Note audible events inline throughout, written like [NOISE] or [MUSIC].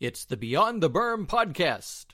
It's the Beyond the Berm podcast.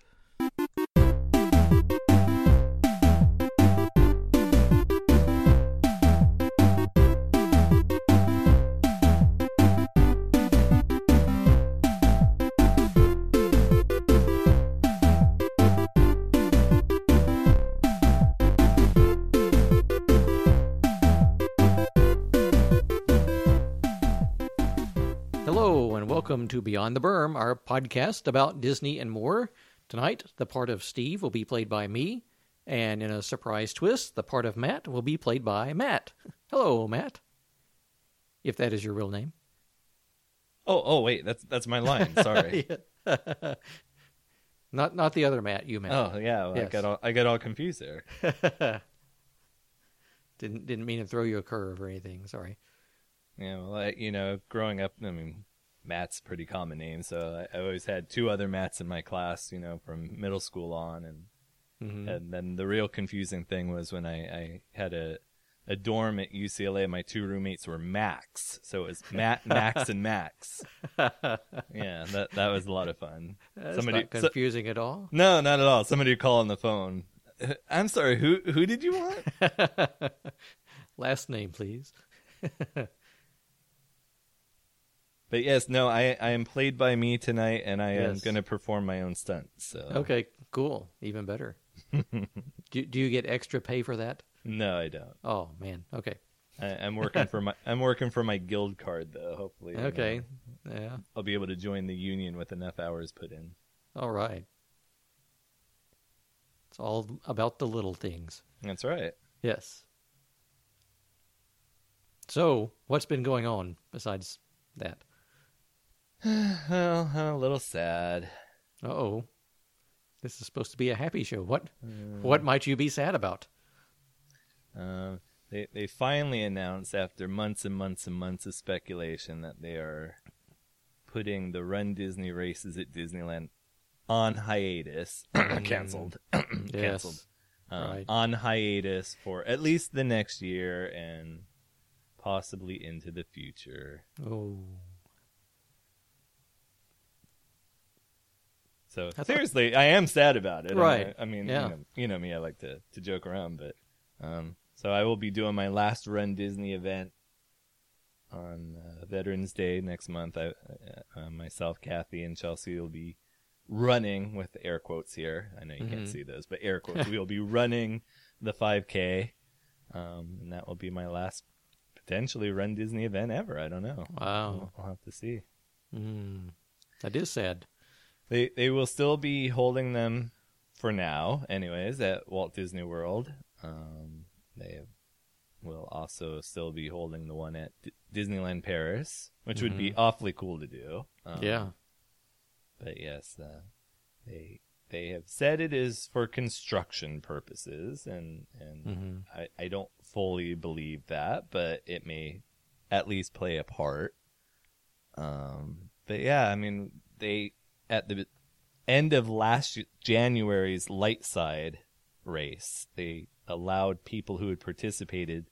Welcome to Beyond the Berm, our podcast about Disney and more. Tonight, the part of Steve will be played by me, and in a surprise twist, the part of Matt will be played by Matt. [LAUGHS] Hello, Matt. If that is your real name. Oh, oh, wait, that's that's my line. Sorry. [LAUGHS] not not the other Matt, you Matt. Oh, yeah, well, I got all I got all confused there. [LAUGHS] didn't didn't mean to throw you a curve or anything. Sorry. Yeah, well, I, you know, growing up, I mean, Matt's a pretty common name, so I, I always had two other Matts in my class, you know, from middle school on, and Mhm. and then the real confusing thing was when I, I had a a dorm at UCLA. My two roommates were Max, so it was [LAUGHS] Matt, Max, and Max. Yeah, that that was a lot of fun. That's Somebody- not confusing at all. No, not at all. Somebody would call on the phone. I'm sorry. Who who did you want? [LAUGHS] Last name, please. [LAUGHS] But yes, no, I I am played by me tonight, and I am going to perform my own stunts. So Okay, cool. Even better. [LAUGHS] do, do you get extra pay for that? no, I don't. Oh man. Okay. I, I'm [LAUGHS] working for my I'm working for my guild card though. Hopefully, you know, Okay. Yeah. I'll be able to join the union with enough hours put in. All right. It's all about the little things. That's right. Yes. So, what's been going on besides that? [SIGHS] Well, a little sad. Uh oh. This is supposed to be a happy show. What what might you be sad about? Um, they they finally announced after months and months and months of speculation that they are putting the Run Disney races at Disneyland on hiatus, [CLEARS THROAT] canceled, [CLEARS THROAT] canceled, Yes. um, right. on hiatus for at least the next year and possibly into the future. Oh. So seriously, I am sad about it. I- Right. I, mean, Yeah. you, know, you know me, I like to, to joke around, but um, so I will be doing my last Run Disney event on uh, Veterans Day next month. I, uh, uh, myself, Kathy, and Chelsea will be running with air quotes here. I know you can't Mhm. see those, but air quotes. we will be running the 5K, um, and that will be my last potentially Run Disney event ever. I don't know. Wow. We'll, we'll have to see. Mm. That is sad. They they will still be holding them for now, anyways, at Walt Disney World. Um, they will also still be holding the one at D- Disneyland Paris, which would be awfully cool to do. Um, yeah. but yes, uh, they they have said it is for construction purposes, and and Mhm. I I don't fully believe that, but it may at least play a part. Um, but yeah, I mean they at the end of last January's light side race, they allowed people who had participated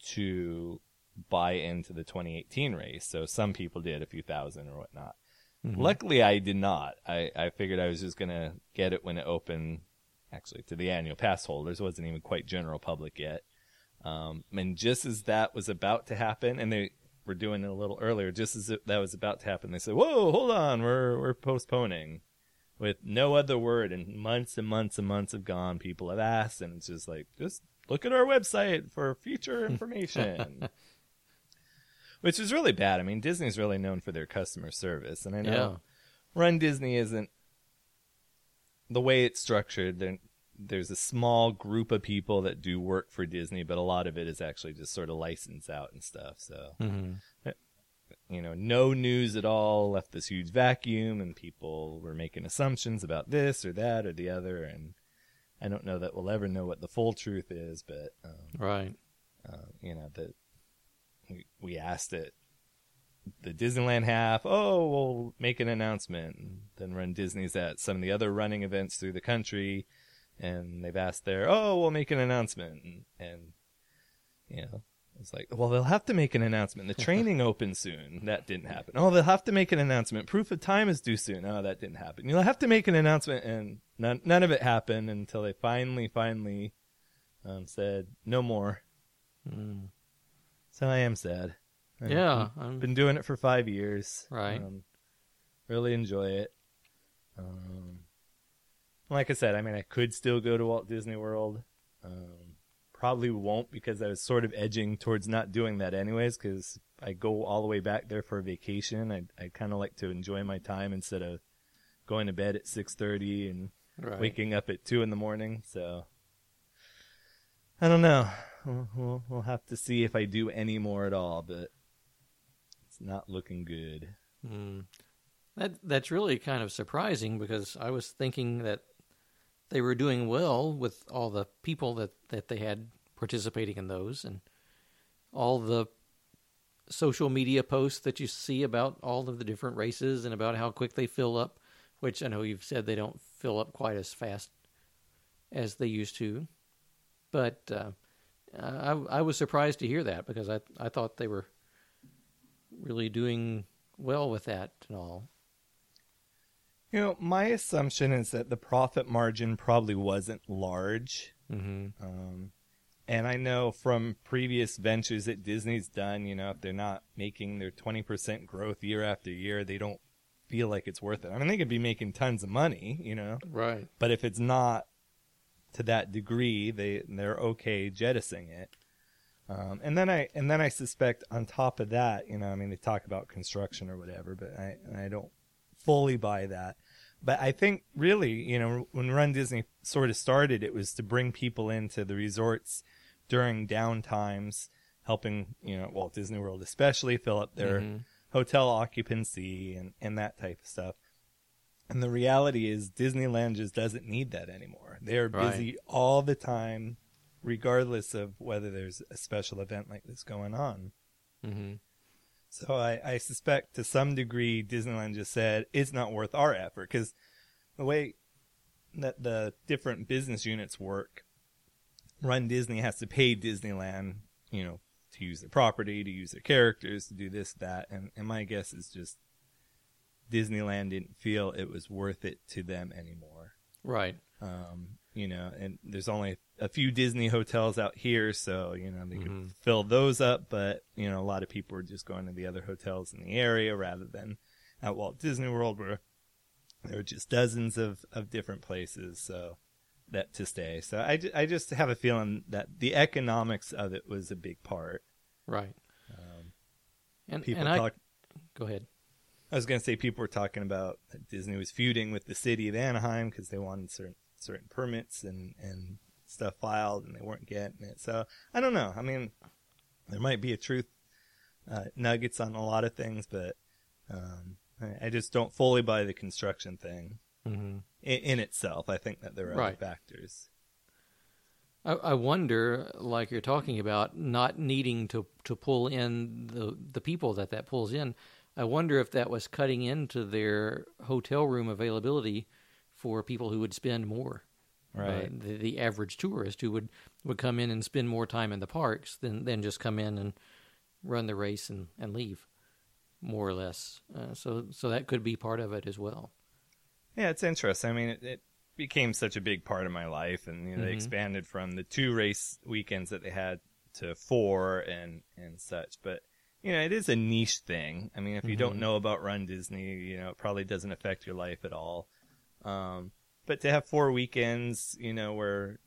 to buy into the 2018 race. So some people did a few thousand or whatnot. Luckily, I did not. I, I figured I was just going to get it when it opened, actually, to the annual pass holders. It wasn't even quite general public yet. Um, and just as that was about to happen, and they were doing it a little earlier, just as it, that was about to happen, they said, "Whoa, hold on, we're we're postponing." With no other word, and months and months and months have gone. People have asked, and it's just like, just look at our website for future [LAUGHS] information. Which is really bad. I mean, Disney's really known for their customer service, and I know Yeah. Run Disney isn't the way it's structured. There, there's a small group of people that do work for Disney, but a lot of it is actually just sort of licensed out and stuff. So, Mhm. You know, no news at all left this huge vacuum, and people were making assumptions about this or that or the other. And I don't know that we'll ever know what the full truth is, but um, Right. uh, you know that we, we asked it the Disneyland half, oh, we'll make an announcement, and then run Disney's at some of the other running events through the country, and they've asked there, oh, we'll make an announcement, and, and you know, It's like, well, they'll have to make an announcement. The [LAUGHS] training opens soon. That didn't happen. Oh, they'll have to make an announcement. Proof of time is due soon. Oh, that didn't happen. You'll have to make an announcement, and none none of it happened until they finally, finally um, said no more. Mm. So I am sad. I've Yeah, I've been doing it for five years. Right. Um, really enjoy it. Um, like I said, I mean, I could still go to Walt Disney World. Um, probably won't because I was sort of edging towards not doing that anyways. Because I go all the way back there for a vacation. I I kind of like to enjoy my time instead of going to bed at six thirty and Right. waking up at two in the morning. So I don't know. We'll, we'll, we'll have to see if I do any more at all, but it's not looking good. Mm. That that's really kind of surprising because I was thinking that they were doing well with all the people that, that they had participating in those and all the social media posts that you see about all of the different races and about how quick they fill up, which I know you've said they don't fill up quite as fast as they used to. But uh, I, I was surprised to hear that because I I thought they were really doing well with that and all. You know, my assumption is that the profit margin probably wasn't large. Mm-hmm. Um, and I know from previous ventures that Disney's done, you know, if they're not making their 20% growth year after year, they don't feel like it's worth it. I mean, they could be making tons of money, you know, Right. but if it's not to that degree, they they're okay jettisoning it. Um, and then I and then I suspect on top of that, you know, I mean, they talk about construction or whatever, but I I don't fully buy that. But I think really, you know, when Run Disney sort of started, it was to bring people into the resorts during down times, helping you know Walt Disney World especially fill up their Mhm. hotel occupancy and and that type of stuff. And the reality is Disneyland just doesn't need that anymore. They are Right. busy all the time, regardless of whether there's a special event like this going on. Mm-hmm. So I, I suspect to some degree Disneyland just said it's not worth our effort because the way that the different business units work, Run Disney has to pay Disneyland, you know, to use their property, to use their characters, to do this, that, and, and my guess is just Disneyland didn't feel it was worth it to them anymore. Right. Um, you know, and there's only a few Disney hotels out here, so you know they could fill those up. But you know, a lot of people were just going to the other hotels in the area rather than at Walt Disney World, where there are just dozens of of different places. So that to stay. So I, I just have a feeling that the economics of it was a big part. Right. Um, And people and I talk. go ahead. I was going to say people were talking about Disney was feuding with the city of Anaheim because they wanted certain certain permits and and stuff filed and they weren't getting it. So I don't know. I mean, there might be a truth uh, nuggets on a lot of things, but um, I, I just don't fully buy the construction thing Mm-hmm. in, in itself. I think that there are other factors. I, I wonder, like you're talking about, not needing to to pull in the the people that that pulls in. I wonder if that was cutting into their hotel room availability for people who would spend more. Right. Uh, the, the average tourist who would, would come in and spend more time in the parks than than just come in and run the race and, and leave, more or less. Uh, so so that could be part of it as well. Yeah, it's interesting. I mean, it, it became such a big part of my life, and you know, they Mhm. expanded from the two race weekends that they had to four and and such. But you know, it is a niche thing. I mean, if you don't Mhm. know about Run Disney, you know, it probably doesn't affect your life at all. Um, but to have four weekends, you know, where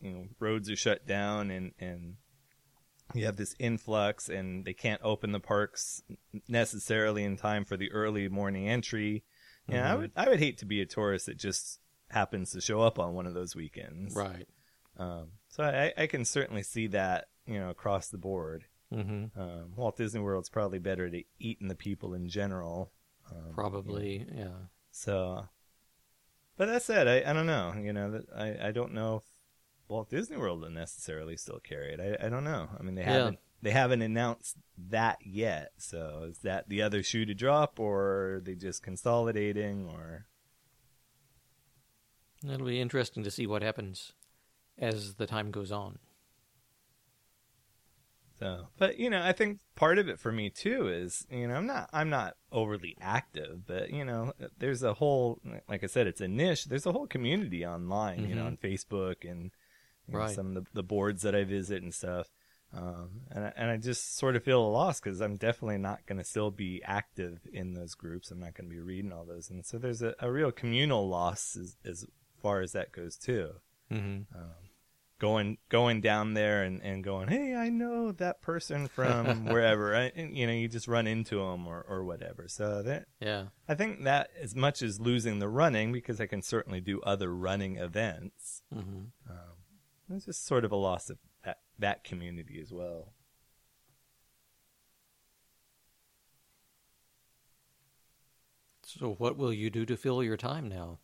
you know roads are shut down and and you have this influx, and they can't open the parks necessarily in time for the early morning entry. Yeah, I Mhm. would I would hate to be a tourist that just happens to show up on one of those weekends. Right. Um, so I, I can certainly see that you know across the board. Mm-hmm. Um, Walt Disney World's probably better to eating the people in general. Um, Probably. Yeah. So, but that said, I, I don't know. You know, that I, I don't know if Walt Disney World will necessarily still carry it. I, I don't know. I mean, they Yeah. haven't they haven't announced that yet. So is that the other shoe to drop, or are they just consolidating, or It'll be interesting to see what happens as the time goes on. So, but you know, I think part of it for me too is, you know, I'm not, I'm not overly active, but you know, there's a whole, like I said, it's a niche. There's a whole community online, you know, Mhm. on Facebook and you know, some of the, the boards that I visit and stuff. Um, and I, and I just sort of feel a loss because I'm definitely not going to still be active in those groups. I'm not going to be reading all those, and so there's a, a real communal loss as, as far as that goes too Mm-hmm. um, going going down there and, and going, hey, I know that person from [LAUGHS] wherever. I, and, you know, you just run into them or, or whatever. So that Yeah. I think that as much as losing the running, because I can certainly do other running events, Mm-hmm. um, it's just sort of a loss of that, that community as well. So, what will you do to fill your time now?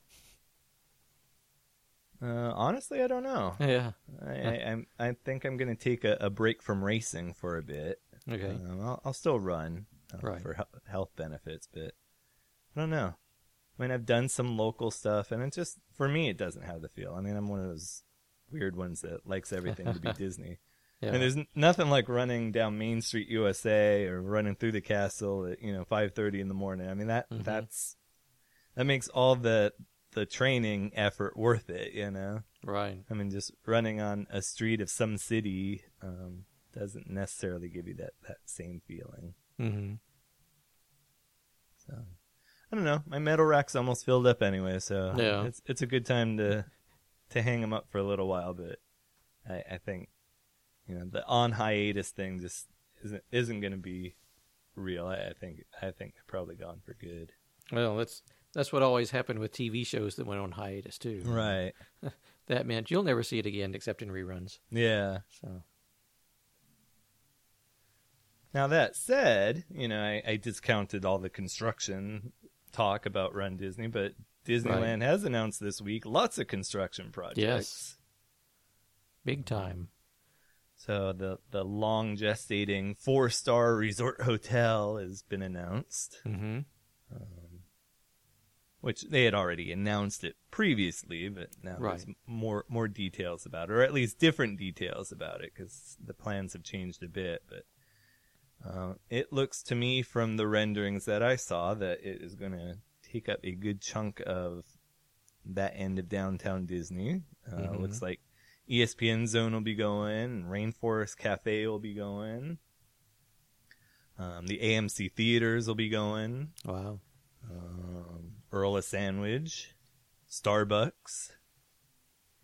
Uh, honestly, I don't know. Yeah. I, I, I'm, I think I'm going to take a, a break from racing for a bit. Okay. Um, I'll, I'll still run uh, Right. for he- health benefits, but I don't know. I mean, I've done some local stuff, and it just for me, it doesn't have the feel. I mean, I'm one of those weird ones that likes everything to be [LAUGHS] Disney. yeah. And there's n- nothing like running down Main Street, USA, or running through the castle at you know 5:30 in the morning. I mean, that Mhm. that's that makes all the the training effort worth it. You know. right. I mean, just running on a street of some city um, doesn't necessarily give you that, that same feeling. Mm-hmm. So I don't know. My medal rack's almost filled up anyway, so Yeah. it's it's a good time to to hang them up for a little while. But I, I think you know the on hiatus thing just isn't isn't going to be real. I, I think I think they're probably gone for good. Well, that's that's what always happened with TV shows that went on hiatus too. Right. [LAUGHS] That meant you'll never see it again except in reruns. Yeah. So. Now that said, you know, I, I discounted all the construction talk about Run Disney, but Disneyland has announced this week lots of construction projects. Yes. Big time. So the the long gestating four star resort hotel has been announced, Mm-hmm. Which they had already announced it previously, but now there's more more details about it, or at least different details about it, because the plans have changed a bit. But uh, it looks to me from the renderings that I saw that it is going to take up a good chunk of that end of downtown Disney. Uh, Mhm. Looks like ESPN Zone will be going, Rainforest Cafe will be going, um, the AMC theaters will be going Wow. um, Earl of Sandwich, Starbucks.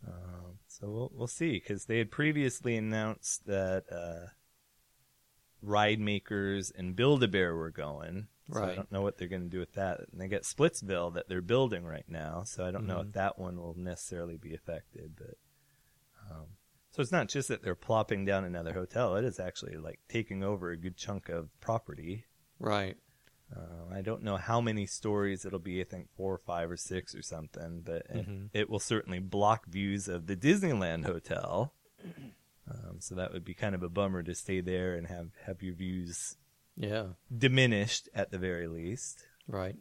Um, so we'll we'll see because they had previously announced that uh, Ridemakerz and Build a Bear were going. So I don't know what they're going to do with that. And they got Splitsville that they're building right now, so I don't know Mhm. if that one will necessarily be affected. But um, so it's not just that they're plopping down another hotel; it is actually like taking over a good chunk of property. Right. Uh, I don't know how many stories it'll be. I think four or five or six or something, but it, Mhm. it will certainly block views of the Disneyland Hotel. Um, so that would be kind of a bummer to stay there and have, have your views Yeah. diminished at the very least. Right.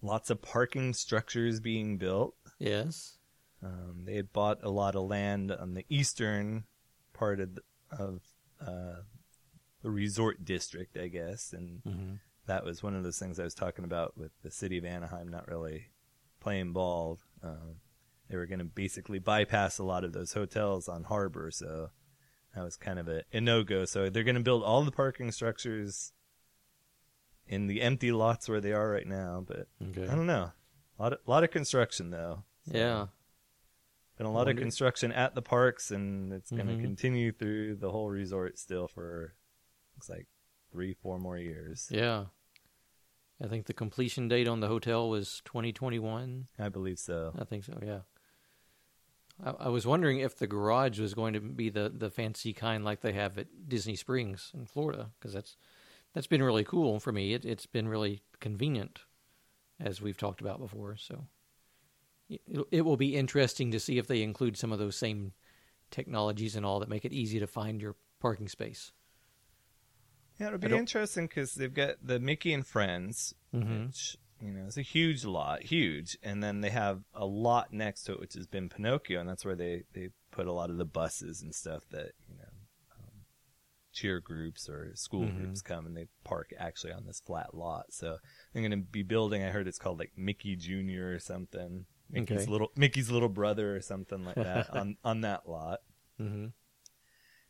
Lots of parking structures being built. Yes. Um, they had bought a lot of land on the eastern part of the, of uh, the resort district, I guess, and Mm-hmm. that was one of those things I was talking about with the city of Anaheim not really playing ball. Um, they were going to basically bypass a lot of those hotels on harbor, so that was kind of a, a no go. So they're going to build all the parking structures in the empty lots where they are right now, but Okay. I don't know. A lot of, lot of construction though. So, Yeah. Been a lot of construction at the parks, and it's going to Mhm. continue through the whole resort still for looks like three, four more years. Yeah. I think the completion date on the hotel was 2021. I believe so. I think so. Yeah. I, I was wondering if the garage was going to be the, the fancy kind like they have at Disney Springs in Florida, because that's that's been really cool for me. It, it's been really convenient, as we've talked about before. So it, it will be interesting to see if they include some of those same technologies and all that make it easy to find your parking space. Yeah, it'll be interesting because they've got the Mickey and Friends, Mhm. which you know is a huge lot, huge, and then they have a lot next to it, which has been Pinocchio, and that's where they they put a lot of the buses and stuff that you know um, cheer groups or school Mhm. groups come and they park actually on this flat lot. So I'm going to be building. I heard it's called like Mickey Junior or something. Mickey's Okay. little Mickey's little brother or something like that [LAUGHS] on on that lot. hmm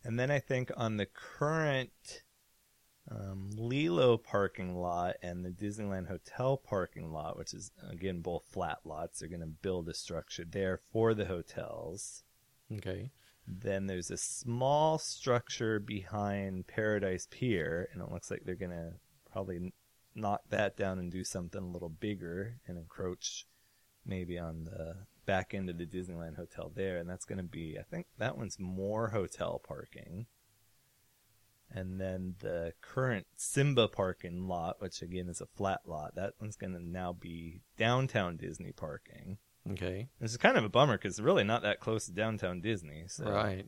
And then I think on the current um, Lilo parking lot and the Disneyland Hotel parking lot, which is again both flat lots, they're going to build a structure there for the hotels. Okay. Then there's a small structure behind Paradise Pier, and it looks like they're going to probably knock that down and do something a little bigger and encroach maybe on the back end of the Disneyland Hotel there. And that's going to be, I think that one's more hotel parking. And then the current Simba parking lot, which again is a flat lot, that one's going to now be downtown Disney parking. Okay. This is kind of a bummer because it's really not that close to downtown Disney. So. Right.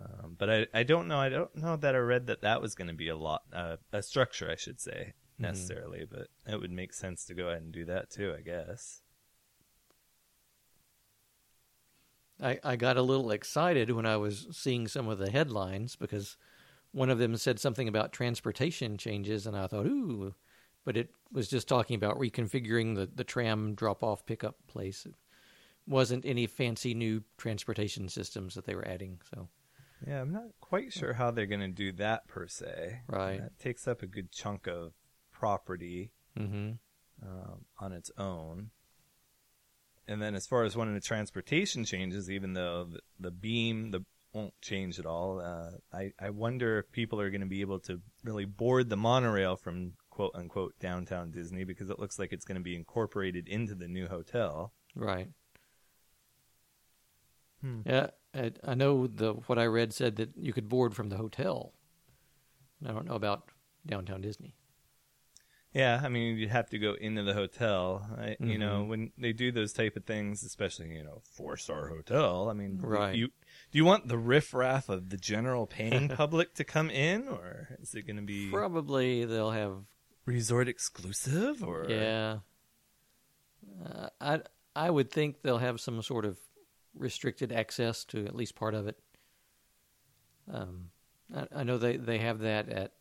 Um, but I, I don't know. I don't know that I read that that was going to be a lot, uh, a structure, I should say, Mhm. necessarily. But it would make sense to go ahead and do that too, I guess. I, I got a little excited when I was seeing some of the headlines because one of them said something about transportation changes, and I thought, ooh, but it was just talking about reconfiguring the, the tram drop off pickup place. It wasn't any fancy new transportation systems that they were adding. So, Yeah, I'm not quite sure how they're going to do that per se. Right. That takes up a good chunk of property hmm um, on its own. And then as far as one of the transportation changes, even though the, the beam the won't change at all, uh, I, I wonder if people are going to be able to really board the monorail from quote unquote downtown Disney because it looks like it's going to be incorporated into the new hotel. right. Hmm. Yeah, I, I know the what I read said that you could board from the hotel. I don't know about downtown Disney. Yeah, I mean, you'd have to go into the hotel. I, You know, Mhm. when they do those type of things, especially you know, four star hotel. I mean, Right. You do you want the riffraff of the general paying [LAUGHS] public to come in, or is it going to be Probably they'll have resort exclusive? Or Yeah. Uh, I I would think they'll have some sort of restricted access to at least part of it. Um, I, I know they, they have that at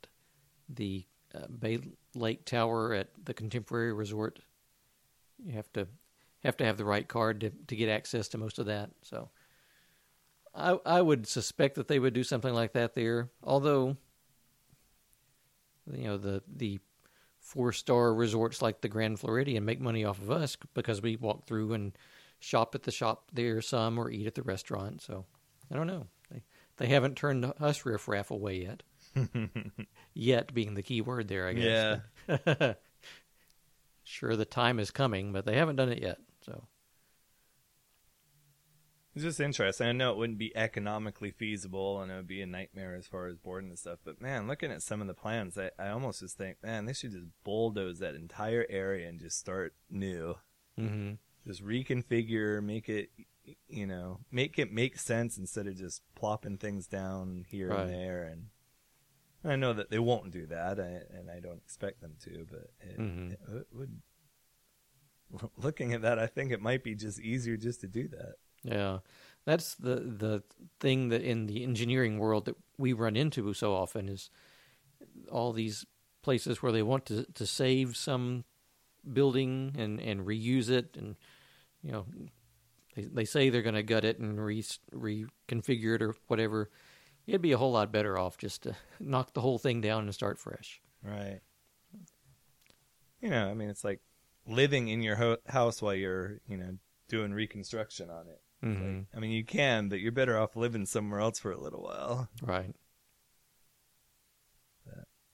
the uh, Bay Lake Tower at the Contemporary Resort. You have to have to have the right card to to get access to most of that. So I I would suspect that they would do something like that there. Although you know the the four star resorts like the Grand Floridian make money off of us because we walk through and shop at the shop there some or eat at the restaurant. So I don't know. They they haven't turned us riffraff away yet. [LAUGHS] yet being the key word there, I guess. Yeah. [LAUGHS] sure, the time is coming, but they haven't done it yet. So It's just interesting. I know it wouldn't be economically feasible and it would be a nightmare as far as boarding and stuff. But man, looking at some of the plans, I, I almost just think, man, they should just bulldoze that entire area and just start new. hmm Just reconfigure, make it, you know, make it make sense instead of just plopping things down here Right. and there. And I know that they won't do that, I, and I don't expect them to. But it, Mhm. it, it would. Looking at that, I think it might be just easier just to do that. Yeah, that's the the thing that in the engineering world that we run into so often is all these places where they want to to save some building and and reuse it, and you know they they say they're going to gut it and re reconfigure it or whatever. It'd be a whole lot better off just to [LAUGHS] knock the whole thing down and start fresh. Right. You know, I mean, it's like living in your ho- house while you're, you know, doing reconstruction on it. Mhm. like- I mean, you can, but you're better off living somewhere else for a little while. Right.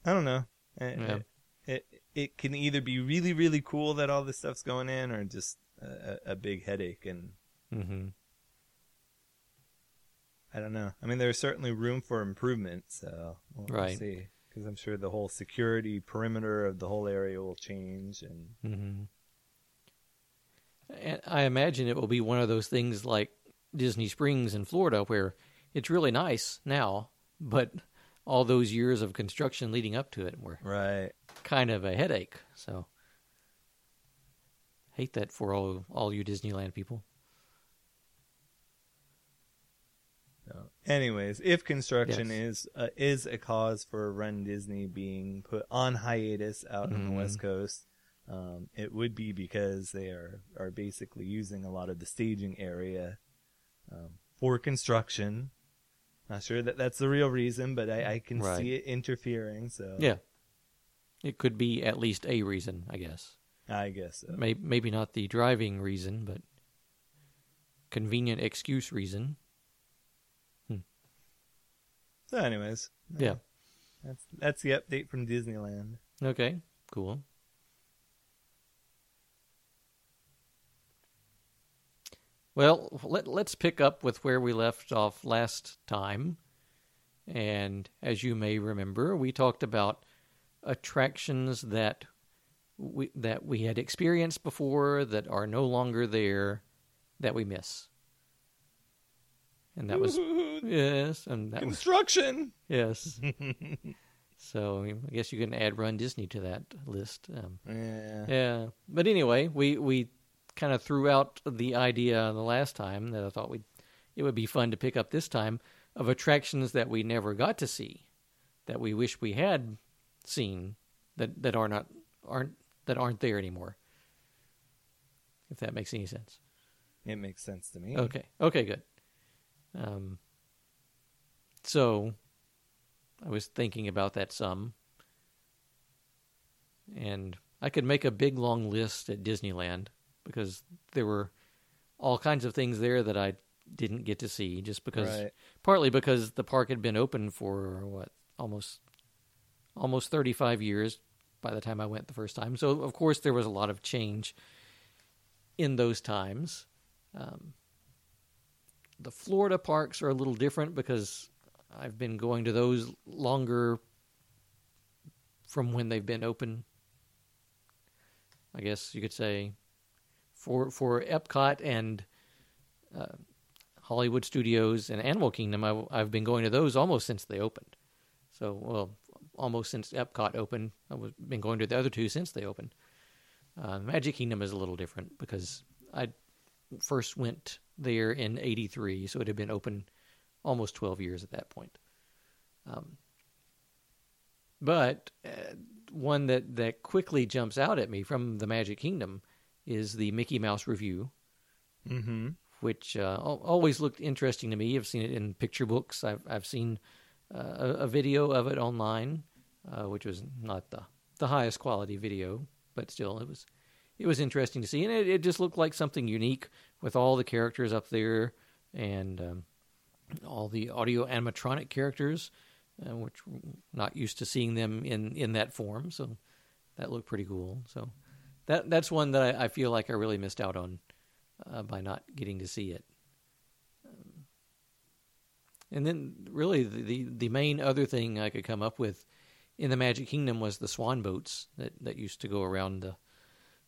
I don't know. It, Yeah. it, it, it can either be really, really cool that all this stuff's going in or just a, a big headache. And hmm I don't know. I mean, there's certainly room for improvement, so we'll, we'll see. Because I'm sure the whole security perimeter of the whole area will change. And hmm And I imagine it will be one of those things like Disney Springs in Florida, where it's really nice now, but all those years of construction leading up to it were right. kind of a headache. So, hate that for all all you Disneyland people. Anyways, if construction Yes. is uh, is a cause for Run Disney being put on hiatus out on the Mhm. West Coast, um, it would be because they are are basically using a lot of the staging area um, for construction. Not sure that that's the real reason, but I, I can Right. see it interfering. So Yeah. It could be at least a reason, I guess. I guess so. May- maybe not the driving reason, but convenient excuse reason. So, anyways, Yeah. that's that's the update from Disneyland. Okay, cool. Well, let, let's pick up with where we left off last time. And as you may remember, we talked about attractions that we, that we had experienced before that are no longer there that we miss. And that was [LAUGHS] yes, and that was construction. yes. [LAUGHS] so I guess you can add Run Disney to that list. Um, Yeah. yeah, but anyway, we we kind of threw out the idea the last time that I thought we it would be fun to pick up this time of attractions that we never got to see, that we wish we had seen, that that are not aren't that aren't there anymore. If that makes any sense. It makes sense to me. Okay. Okay. Good. Um. So, I was thinking about that some, and I could make a big long list at Disneyland because there were all kinds of things there that I didn't get to see just because Right. partly because the park had been open for what almost almost 35 years by the time I went the first time. So of course there was a lot of change in those times. Um, the Florida parks are a little different because I've been going to those longer from when they've been open. I guess you could say for for Epcot and uh, Hollywood Studios and Animal Kingdom, I, I've been going to those almost since they opened. So, well, almost since Epcot opened. I've been going to the other two since they opened. Uh, Magic Kingdom is a little different because I first went there in '83, so it had been open almost 12 years at that point. Um, but uh, one that, that quickly jumps out at me from the Magic Kingdom is the Mickey Mouse Revue Mm-hmm. which uh, always looked interesting to me. I've seen it in picture books. I've I've seen uh, a, a video of it online, uh, which was not the the highest quality video, but still it was it was interesting to see, and it, it just looked like something unique with all the characters up there and um, all the audio animatronic characters, uh, which we're not used to seeing them in in that form. So that looked pretty cool. So that that's one that I, I feel like I really missed out on uh, by not getting to see it. Um, and then, really, the, the the main other thing I could come up with in the Magic Kingdom was the swan boats that, that used to go around the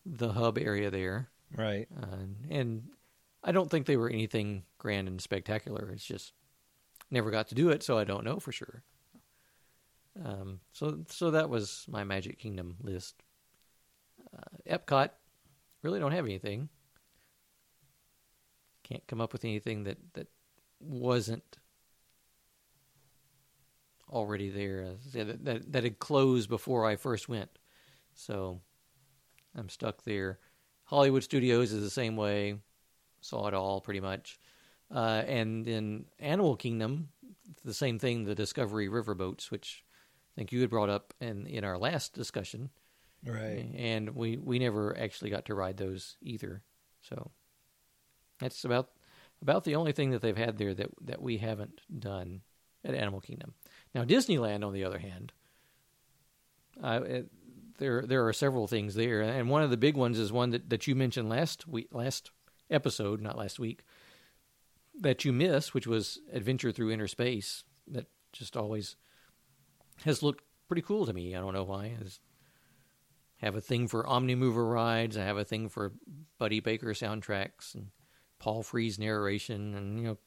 the hub area there, Right. uh, and I don't think they were anything grand and spectacular. It's just never got to do it, so I don't know for sure. Um, so so that was my Magic Kingdom list. Uh, Epcot really don't have anything. Can't come up with anything that that wasn't already there. That, that that had closed before I first went, so I'm stuck there. Hollywood Studios is the same way. Saw it all pretty much. Uh, and in Animal Kingdom, the same thing. The Discovery Riverboats, which I think you had brought up in in our last discussion Right. and we we never actually got to ride those either. So that's about about the only thing that they've had there that that we haven't done at Animal Kingdom. Now Disneyland, on the other hand, uh, it, there there are several things there, and one of the big ones is one that, that you mentioned last week, last episode, not last week, that you missed, which was Adventure Through Inner Space. That just always has looked pretty cool to me. I don't know why. It's, have a thing for Omnimover rides. I have a thing for Buddy Baker soundtracks and Paul Frees narration, and you know,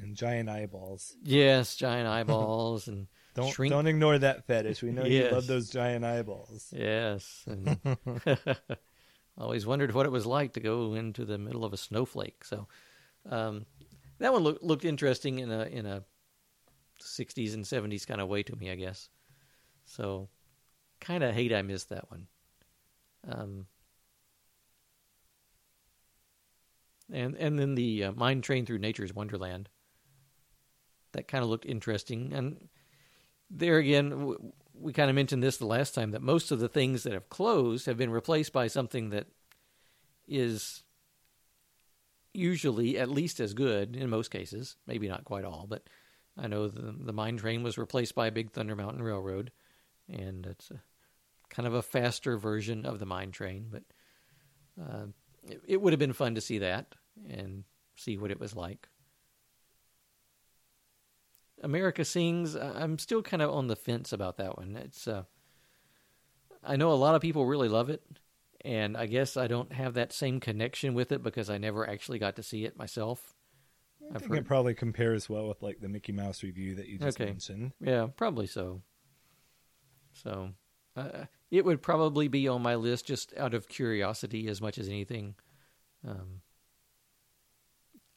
And giant eyeballs. yes, giant eyeballs and [LAUGHS] Don't shrink. don't ignore that fetish. We know you love those giant eyeballs. Yes, and [LAUGHS] [LAUGHS] always wondered what it was like to go into the middle of a snowflake. So um, that one look, looked interesting in a in a 60s and 70s kind of way to me, I guess. So, kind of hate I missed that one. Um, and and then the uh, mine train through nature's wonderland. That kind of looked interesting, and there again, w- we kind of mentioned this the last time that most of the things that have closed have been replaced by something that is usually at least as good in most cases. Maybe not quite all, but I know the the mine train was replaced by a Big Thunder Mountain Railroad, and it's a, kind of a faster version of the mine train. But uh, it, it would have been fun to see that and see what it was like. America Sings. I'm still kind of on the fence about that one. It's uh, I know a lot of people really love it, and I guess I don't have that same connection with it because I never actually got to see it myself. I I've think heard- it probably compares well with like the Mickey Mouse Revue that you just Okay. mentioned. Yeah, probably so. So, uh, it would probably be on my list just out of curiosity as much as anything. Um,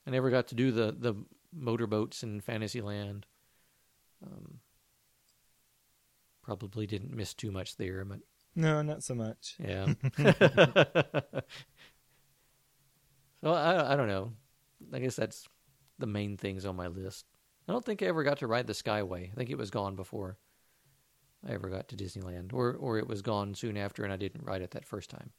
I never got to do the the motorboats in Fantasyland. Um, probably didn't miss too much there, but No, not so much. yeah. [LAUGHS] so I I don't know. I guess that's the main things on my list. I don't think I ever got to ride the Skyway. I think it was gone before I ever got to Disneyland, or or it was gone soon after, and I didn't ride it that first time.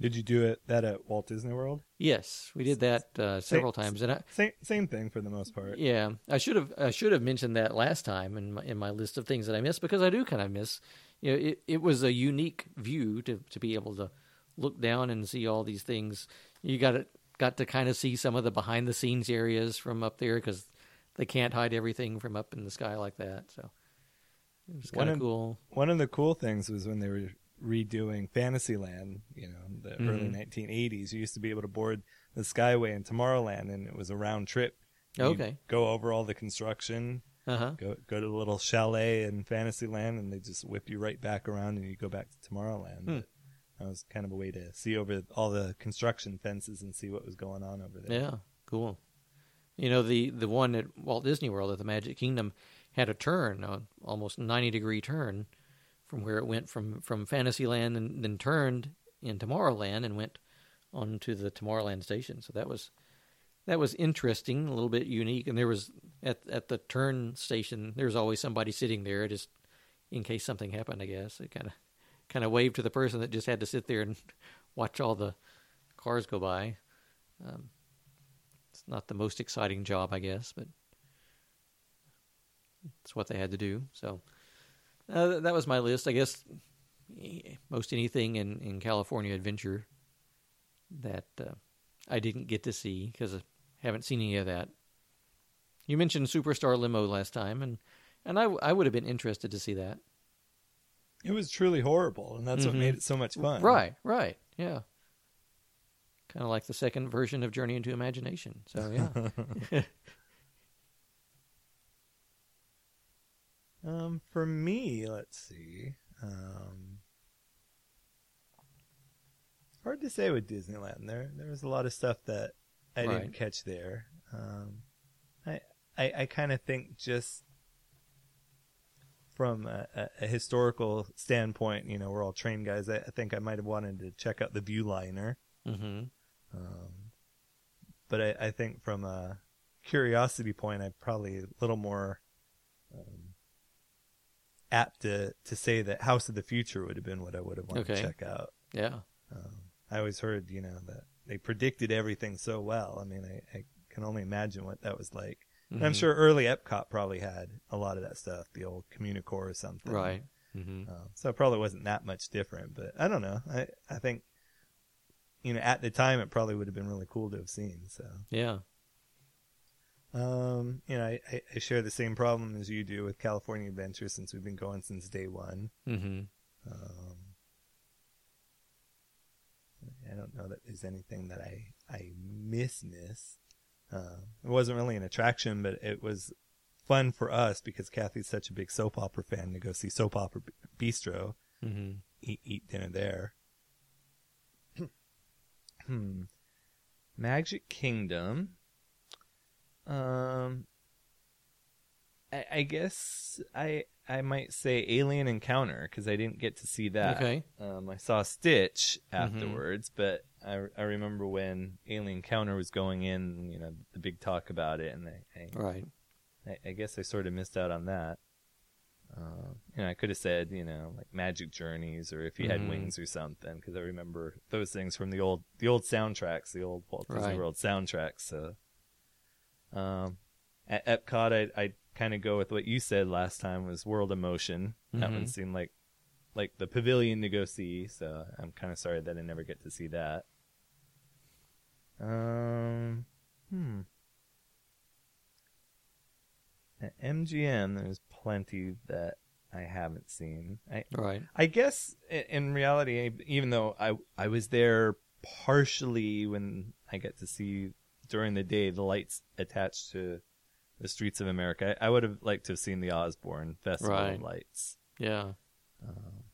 Did you do it that at Walt Disney World? Yes, we did that uh, several times, and I, Same same thing for the most part. yeah, I should have I should have mentioned that last time in my, in my list of things that I missed because I do kind of miss. You know, it it was a unique view to to be able to look down and see all these things. You got it got to kind of see some of the behind the scenes areas from up there because they can't hide everything from up in the sky like that. So it was One kind of cool. One of the cool things was when they were redoing Fantasyland, you know, the early Mhm. 1980s. You used to be able to board the Skyway in Tomorrowland, and it was a round trip. You'd Okay. Go over all the construction, Uh huh. go go to the little chalet in Fantasyland, and they just whip you right back around, and you go back to Tomorrowland. Hmm. That was kind of a way to see over all the construction fences and see what was going on over there. Yeah, cool. You know the the one at Walt Disney World at the Magic Kingdom had a turn, a almost ninety degree turn, from where it went from from Fantasyland and then turned in Tomorrowland and went onto the Tomorrowland station. So that was that was interesting, a little bit unique. And there was at at the turn station, there was always somebody sitting there just in case something happened. I guess it kind of kind of waved to the person that just had to sit there and [LAUGHS] watch all the cars go by. Um, it's not the most exciting job, I guess, but it's what they had to do. So uh, that was my list. I guess eh, most anything in, in California Adventure that uh, I didn't get to see because I haven't seen any of that. You mentioned Superstar Limo last time, and and I, I would have been interested to see that. It was truly horrible, and that's what Mhm. made it so much fun. Right, right, yeah. Kind of like the second version of Journey into Imagination. So yeah. [LAUGHS] [LAUGHS] Um, for me, let's see. Um, hard to say with Disneyland. There, there was a lot of stuff that I Right. didn't catch there. Um, I, I, I kind of think just from a, a, a historical standpoint, you know, we're all trained guys. I, I think I might have wanted to check out the Viewliner. hmm Um, but I, I think from a curiosity point, I'm probably a little more um, apt to, to say that House of the Future would have been what I would have wanted Okay. to check out. Yeah. Um, I always heard, you know, that they predicted everything so well. I mean, I, I can only imagine what that was like. And I'm sure early Epcot probably had a lot of that stuff, the old Communicore or something. Right. hmm Um, so it probably wasn't that much different, but I don't know. I, I think, you know, at the time it probably would have been really cool to have seen. So, Yeah. Um, you know, I, I, share the same problem as you do with California Adventure since we've been going since day one. hmm Um, I don't know that there's anything that I, I miss miss. Uh, it wasn't really an attraction, but it was fun for us because Kathy's such a big soap opera fan to go see Soap Opera Bistro. hmm eat, eat dinner there. [CLEARS THROAT] hmm. Magic Kingdom. Um, I, I guess I I might say Alien Encounter because I didn't get to see that. Okay. Um, I saw Stitch Mm-hmm. afterwards, but I I remember when Alien Encounter was going in, you know, the big talk about it, and I I, Right. I, I guess I sort of missed out on that. Uh, you know, I could have said, you know, like Magic Journeys or if he had Mhm. wings or something, because I remember those things from the old the old soundtracks, the old Walt Disney Right. World soundtracks. So, um, at Epcot, I I kind of go with what you said last time was World of Motion. That one seemed like like the pavilion to go see. So I'm kind of sorry that I never get to see that. Um, hmm. At MGM, there's plenty that I haven't seen. I Right. I guess in reality, even though I I was there partially when I get to see during the day the lights attached to the streets of America, I, I would have liked to have seen the Osborne Festival Right. of Lights. Yeah. Um,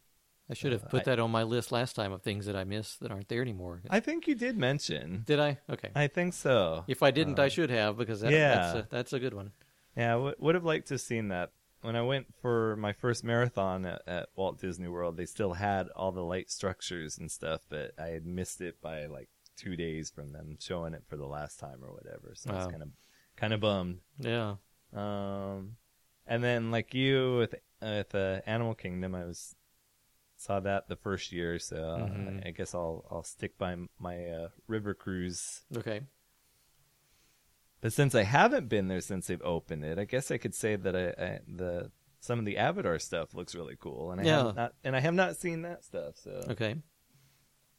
I should have Uh, put I- that on my list last time of things that I missed that aren't there anymore. I think you did mention. Did I? Okay. I think so. If I didn't, I Um, should have because that, yeah. that's a, that's a good one. Yeah, I w- would have liked to have seen that. When I went for my first marathon at, at Walt Disney World, they still had all the light structures and stuff, but I had missed it by like two days from them showing it for the last time or whatever. So I was Wow. kind of kind of bummed. Yeah. Um, and then like you with with uh, Animal Kingdom, I was saw that the first year, so uh, Mhm. I, I guess I'll I'll stick by my uh, river cruise Okay. but since I haven't been there since they've opened it, I guess I could say that I, I the some of the Avatar stuff looks really cool, and I Yeah. have not and I have not seen that stuff, so Okay.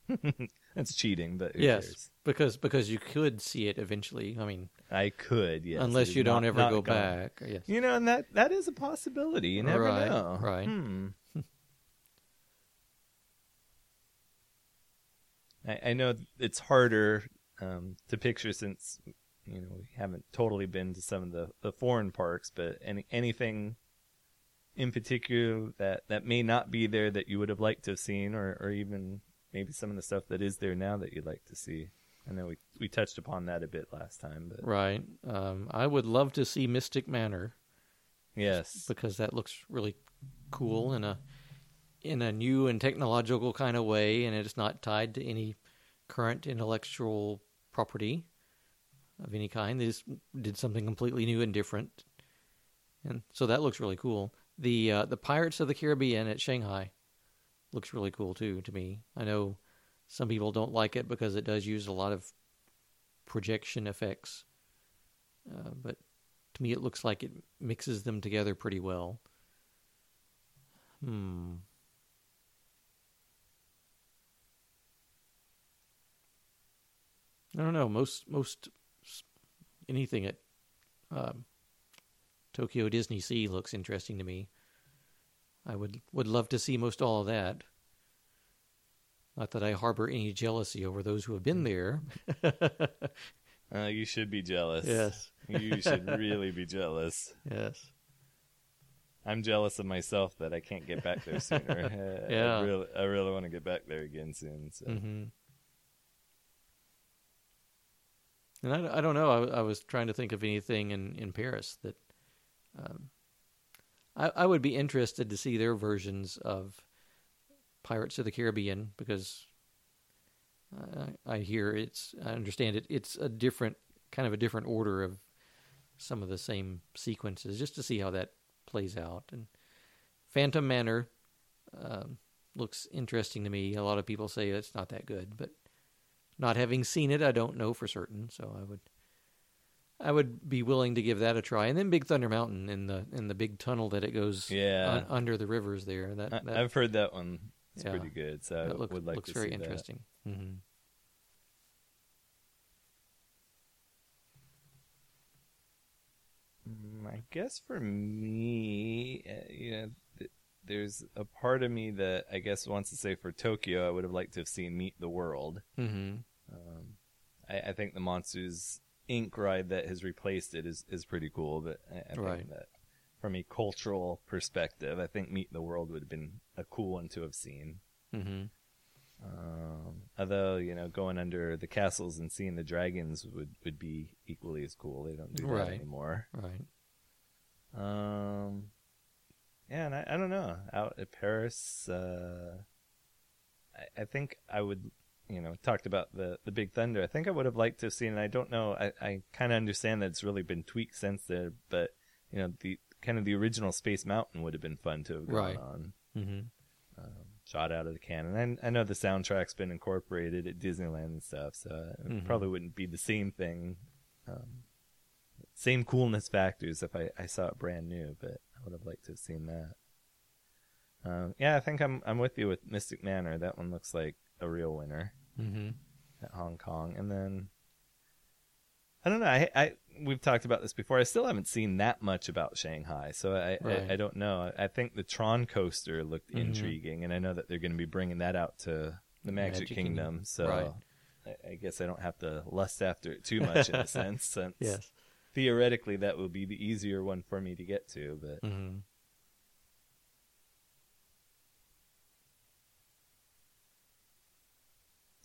[LAUGHS] that's cheating. But Yes, cares? because because you could see it eventually. I mean, I could, yes, unless you don't not- ever not go gone. back. Yes. You know, and that that is a possibility. You never Right, know. right. Hmm. [LAUGHS] I, I know it's harder um, to picture since you know we haven't totally been to some of the, the foreign parks, but any anything in particular that, that may not be there that you would have liked to have seen, or, or even maybe some of the stuff that is there now that you'd like to see. I know we we touched upon that a bit last time, but Right. Um, I would love to see Mystic Manor yes, because that looks really cool in a in a new and technological kind of way, and it's not tied to any current intellectual property of any kind. They just did something completely new and different, and so that looks really cool. The uh, the Pirates of the Caribbean at Shanghai looks really cool too to me. I know some people don't like it because it does use a lot of projection effects, uh, but to me it looks like it mixes them together pretty well. Hmm. I don't know. Most most anything at um, Tokyo Disney Sea looks interesting to me. I would would love to see most all of that. Not that I harbor any jealousy over those who have been there. [LAUGHS] uh, you should be jealous. yes, you should really be jealous. [LAUGHS] yes. I'm jealous of myself that I can't get back there sooner. [LAUGHS] Yeah. I really, I really want to get back there again soon. So. hmm And I, I don't know. I, I was trying to think of anything in, in Paris that um, I, I would be interested to see their versions of Pirates of the Caribbean because I, I hear it's I understand it it's a different kind of a different order of some of the same sequences just to see how that plays out and Phantom Manor um, looks interesting to me. A lot of people say it's not that good, but not having seen it, I don't know for certain. So I would, I would be willing to give that a try. And then Big Thunder Mountain in the in the big tunnel that it goes Yeah. un- under the rivers there. That, that, I've heard that one. It's Yeah. pretty good. So I that look, would like looks to very see that. interesting. hmm Mm, I guess for me, uh, you know, th- there's a part of me that I guess wants to say for Tokyo, I would have liked to have seen Meet the World. hmm Um, I, I think the Monsters Inc. ride that has replaced it is, is pretty cool, but I, I think that from a cultural perspective, I think Meet the World would have been a cool one to have seen. hmm Um, although you know, going under the castles and seeing the dragons would, would be equally as cool. They don't do that Right. anymore. Right. Um, yeah, and I, I don't know. Out at Paris, uh, I, I think I would, you know, talked about the the Big Thunder. I think I would have liked to have seen. I don't know. I, I kind of understand that it's really been tweaked since then, but you know, the kind of the original Space Mountain would have been fun to have gone Right. on. Mm-hmm. Um, shot out of the cannon. I, I know the soundtrack's been incorporated at Disneyland and stuff, so it Mhm. probably wouldn't be the same thing. Um, same coolness factors if I, I saw it brand new, but I would have liked to have seen that. Um, yeah, I think I'm I'm with you with Mystic Manor. That one looks like a real winner Mm-hmm. at Hong Kong, and then I don't know. I, I we've talked about this before. I still haven't seen that much about Shanghai, so I Right. I, I don't know. I think the Tron coaster looked Mhm. intriguing, and I know that they're going to be bringing that out to the Magic, Magic Kingdom. Kingdom. So Right. I, I guess I don't have to lust after it too much in a [LAUGHS] sense, since Yes. theoretically that will be the easier one for me to get to. But Mm-hmm.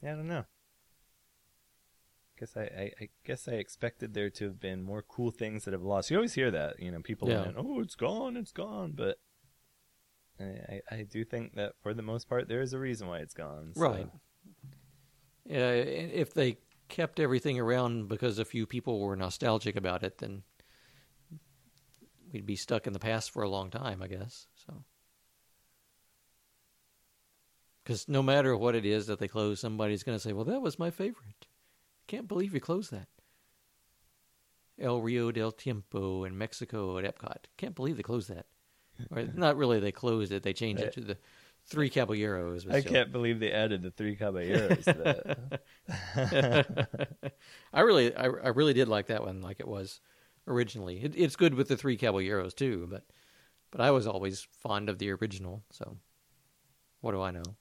Yeah, I don't know. Guess I, I, I guess I expected there to have been more cool things that have lost. You always hear that, you know, people Yeah. "Oh, it's gone, it's gone," but I, I, I do think that for the most part there is a reason why it's gone. so- Right. Yeah, if they kept everything around because a few people were nostalgic about it, then we'd be stuck in the past for a long time, I guess. So, because no matter what it is that they close, somebody's going to say, "Well, that was my favorite." Can't believe you closed that. El Rio del Tiempo in Mexico at Epcot. Can't believe they closed that. Or [LAUGHS] not really. They closed it. They changed it uh, to the Three Caballeros. I still. can't believe they added the three caballeros. to that. [LAUGHS] I really, I, I really did like that one, like it was originally. It, it's good with the three caballeros too, but but I was always fond of the original. So what do I know?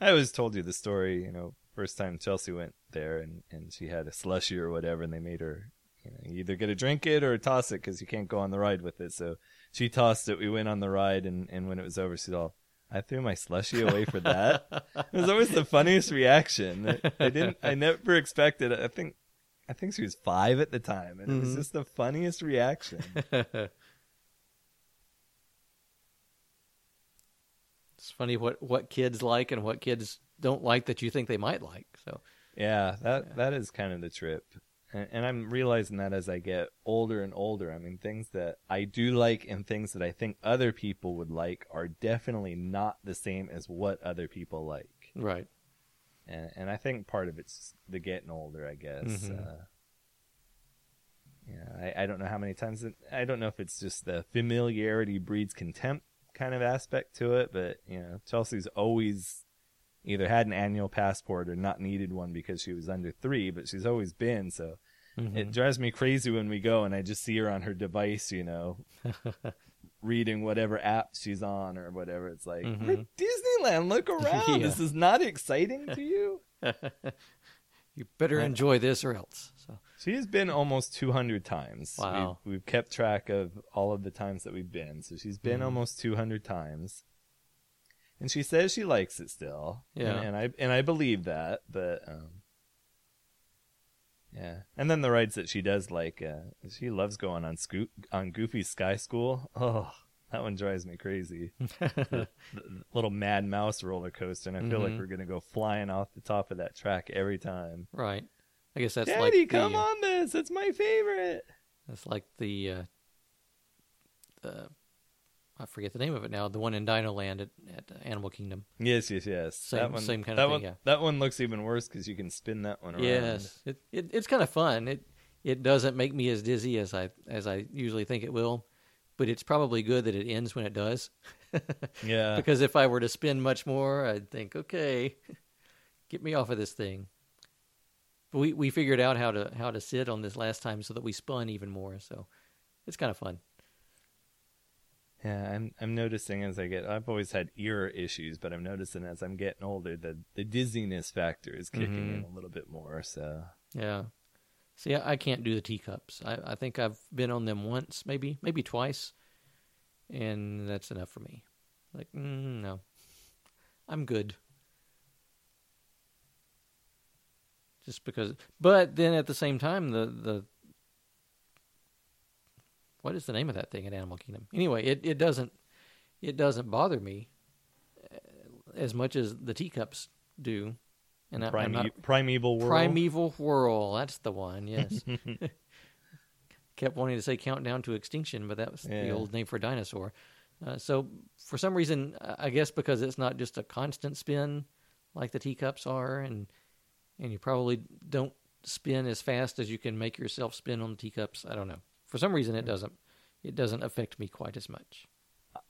I always told you the story, you know, first time Chelsea went there and, and she had a slushy or whatever, and they made her, you know, you either get to drink it or toss it because you can't go on the ride with it. So she tossed it. We went on the ride, and, and when it was over, she's all, I threw my slushy away for that. it was always the funniest reaction. I, didn't, I never expected it. I think, I think she was five at the time, and it was Mhm. just the funniest reaction. [LAUGHS] it's funny what what kids like and what kids don't like that you think they might like. So Yeah, that Yeah. that is kind of the trip, and, and I'm realizing that as I get older and older. I mean, things that I do like and things that I think other people would like are definitely not the same as what other people like, right, and and I think part of it's the getting older. I guess. Mhm. Uh, yeah, I, I don't know how many times. It, I don't know if it's just the familiarity breeds contempt kind of aspect to it, but you know, Chelsea's always either had an annual passport or not needed one because she was under three, but she's always been. So Mhm. it drives me crazy when we go and I just see her on her device, you know, [LAUGHS] reading whatever app she's on or whatever. It's like, Mhm. we're Disneyland, look [LAUGHS] around. Yeah. This is not exciting to you. [LAUGHS] you better enjoy this or else. So She has been almost 200 times. Wow. We've, we've kept track of all of the times that we've been. So she's been Mhm. almost 200 times. And she says she likes it still. Yeah. And, and I and I believe that, but um yeah. And then the rides that she does like uh she loves going on Scoot on Goofy Sky School. Oh, that one drives me crazy. [LAUGHS] the, the little Mad Mouse roller coaster and I feel like Mhm. we're going to go flying off the top of that track every time. right, I guess that's Daddy, like the, come uh, on this. It's my favorite. That's like the, uh, the I forget the name of it now. The one in Dino Land at, at Animal Kingdom. Yes, yes, yes. Same- that one, same kind of one, thing, yeah. That one looks even worse because you can spin that one around. Yes, it, it it's kind of fun. It it doesn't make me as dizzy as I as I usually think it will, but it's probably good that it ends when it does. [LAUGHS] Yeah. because if I were to spin much more, I'd think, okay, [LAUGHS] get me off of this thing. But we we figured out how to how to sit on this last time so that we spun even more. So it's kind of fun. Yeah, I'm I'm noticing as I get I've always had ear issues, but I'm noticing as I'm getting older that the dizziness factor is kicking in Mhm. a little bit more. So Yeah. See, I, I can't do the teacups. I, I think I've been on them once, maybe, maybe twice, and that's enough for me. Like, mm, no, I'm good. Just because, but then at the same time, the the what is the name of that thing in Animal Kingdom? Anyway, it, it doesn't it doesn't bother me uh, as much as the teacups do. And I- I'm Prime, not, primeval world. Primeval Whirl, that's the one. Yes. [LAUGHS] [LAUGHS] Kept wanting to say Countdown to Extinction, but that was the old name for dinosaur. Uh, so for some reason, I guess because it's not just a constant spin like the teacups are, and and you probably don't spin as fast as you can make yourself spin on the teacups. I don't know. For some reason, it doesn't. It doesn't affect me quite as much.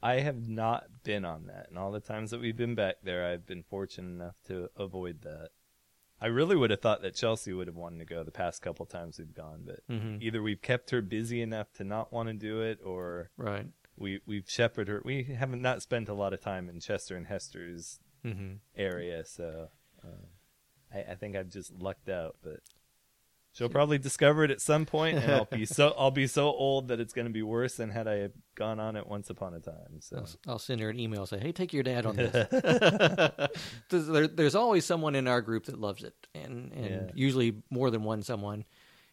I have not been on that, and all the times that we've been back there, I've been fortunate enough to avoid that. I really would have thought that Chelsea would have wanted to go the past couple times we've gone, but hmm either we've kept her busy enough to not want to do it, or Right. we we've shepherded her. We haven't not spent a lot of time in Chester and Hester's hmm area, so uh, I, I think I've just lucked out. But she'll probably discover it at some point, and I'll be [LAUGHS] so I'll be so old that it's going to be worse than had I gone on it once upon a time. So I'll, I'll send her an email and say, "Hey, take your dad on this." [LAUGHS] There's- there, there's always someone in our group that loves it, and and Yeah. usually more than one someone.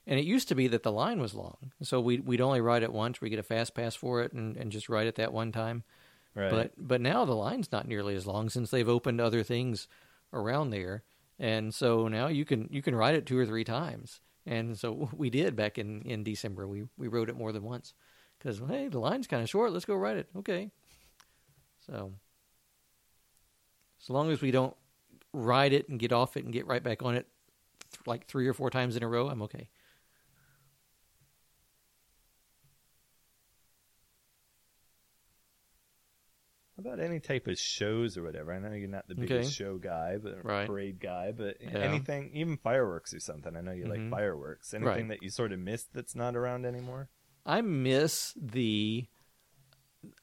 And it used to be that the line was long, so we we'd only ride it once. We get a fast pass for it, and, and just ride it that one time. right, But but now the line's not nearly as long since they've opened other things around there, and so now you can you can ride it two or three times. And so [LAUGHS] we did back in in December. We we rode it more than once because hey, the line's kind of short. Let's go ride it. Okay. So as long as we don't ride it and get off it and get right back on it th- like three or four times in a row, I'm okay. About any type of shows or whatever? I know you're not the biggest Okay. show guy, but Right. parade guy, but Yeah. anything, even fireworks or something. I know you Mhm. like fireworks. Anything Right. that you sort of miss that's not around anymore? I miss the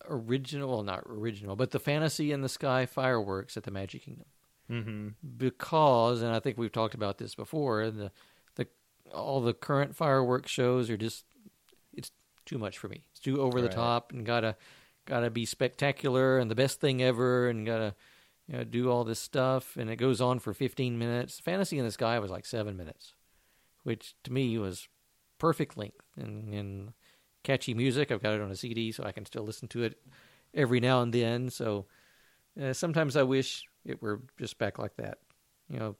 original, well, not original, but the Fantasy in the Sky fireworks at the Magic Kingdom. Mm-hmm. Because, and I think we've talked about this before, the the all the current fireworks shows are just it's too much for me. It's too over the top and gotta gotta be spectacular and the best thing ever and gotta you know, do all this stuff and it goes on for 15 minutes. Fantasy in the Sky was like seven minutes, which to me was perfect length and, and catchy music. I've got it on a CD, so I can still listen to it every now and then. So uh, sometimes I wish it were just back like that. You know,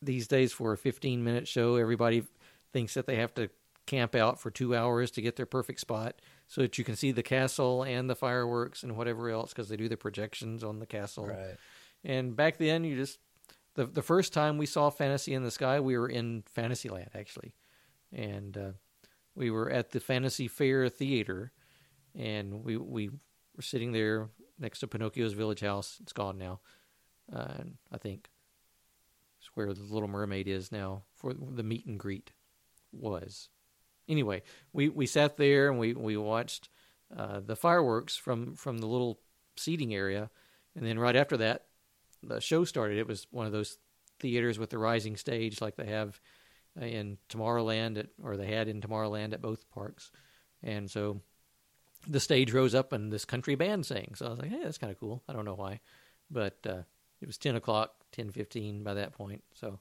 these days for a 15 minute show, everybody thinks that they have to camp out for two hours to get their perfect spot so that you can see the castle and the fireworks and whatever else because they do the projections on the castle. Right. And back then, you just the the first time we saw Fantasy in the Sky, we were in Fantasyland actually, and uh, we were at the Fantasy Fair Theater, and we we were sitting there next to Pinocchio's Village House. It's gone now, uh, I think. It's where the Little Mermaid is now for the meet and greet was. Anyway, we, we sat there and we we watched uh, the fireworks from from the little seating area, and then right after that, the show started. It was one of those theaters with the rising stage like they have uh, in Tomorrowland, at, or they had in Tomorrowland at both parks, and so the stage rose up and this country band sang. So I was like, hey, that's kind of cool. I don't know why, but uh, it was ten o'clock, ten fifteen by that point. So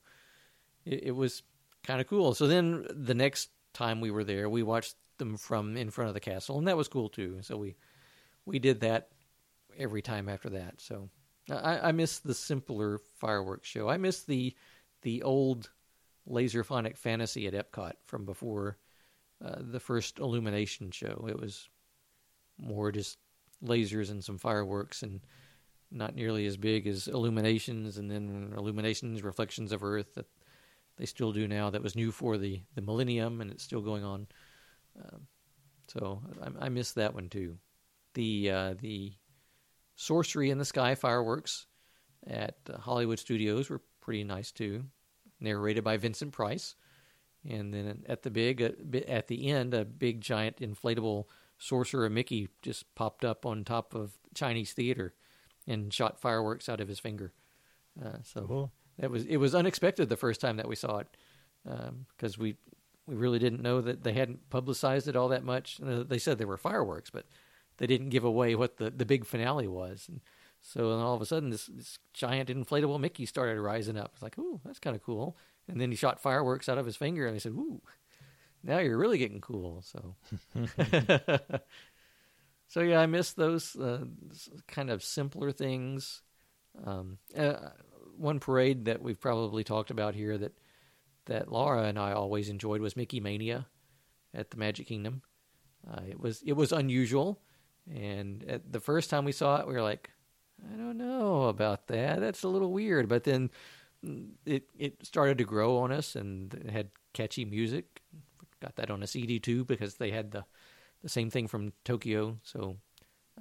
it, it was kind of cool. So then the next time we were there, we watched them from in front of the castle, and that was cool too. So we we did that every time after that. So I, I miss the simpler fireworks show. I miss the the old laserphonic fantasy at Epcot from before uh, the first illumination show. It was more just lasers and some fireworks and not nearly as big as illuminations and then illuminations reflections of earth that they still do now. That was new for the the millennium and it's still going on. Um, so I, I miss that one too. The uh, the sorcery in the sky fireworks at uh, hollywood studios were pretty nice too. Narrated by vincent price. And then at the big uh, at the end a big giant inflatable sorcerer mickey just popped up on top of chinese theater and shot fireworks out of his finger. Uh, so Cool. That was it was unexpected the first time that we saw it because we we really didn't know that they hadn't publicized it all that much. They said there were fireworks, but they didn't give away what the, the big finale was. And so then all of a sudden, this, this giant inflatable Mickey started rising up. It's like, ooh, that's kind of cool. And then he shot fireworks out of his finger, and they said, ooh. now you're really getting cool. So, [LAUGHS] so yeah, I miss those uh, kind of simpler things. Um, uh, one parade that we've probably talked about here that that Laura and I always enjoyed was Mickey Mania at the Magic Kingdom. Uh, it was it was unusual, and the first time we saw it, we were like, I don't know about that. That's a little weird. But then mm, it it started to grow on us, and it had catchy music. Got that on a CD too because they had the the same thing from Tokyo, so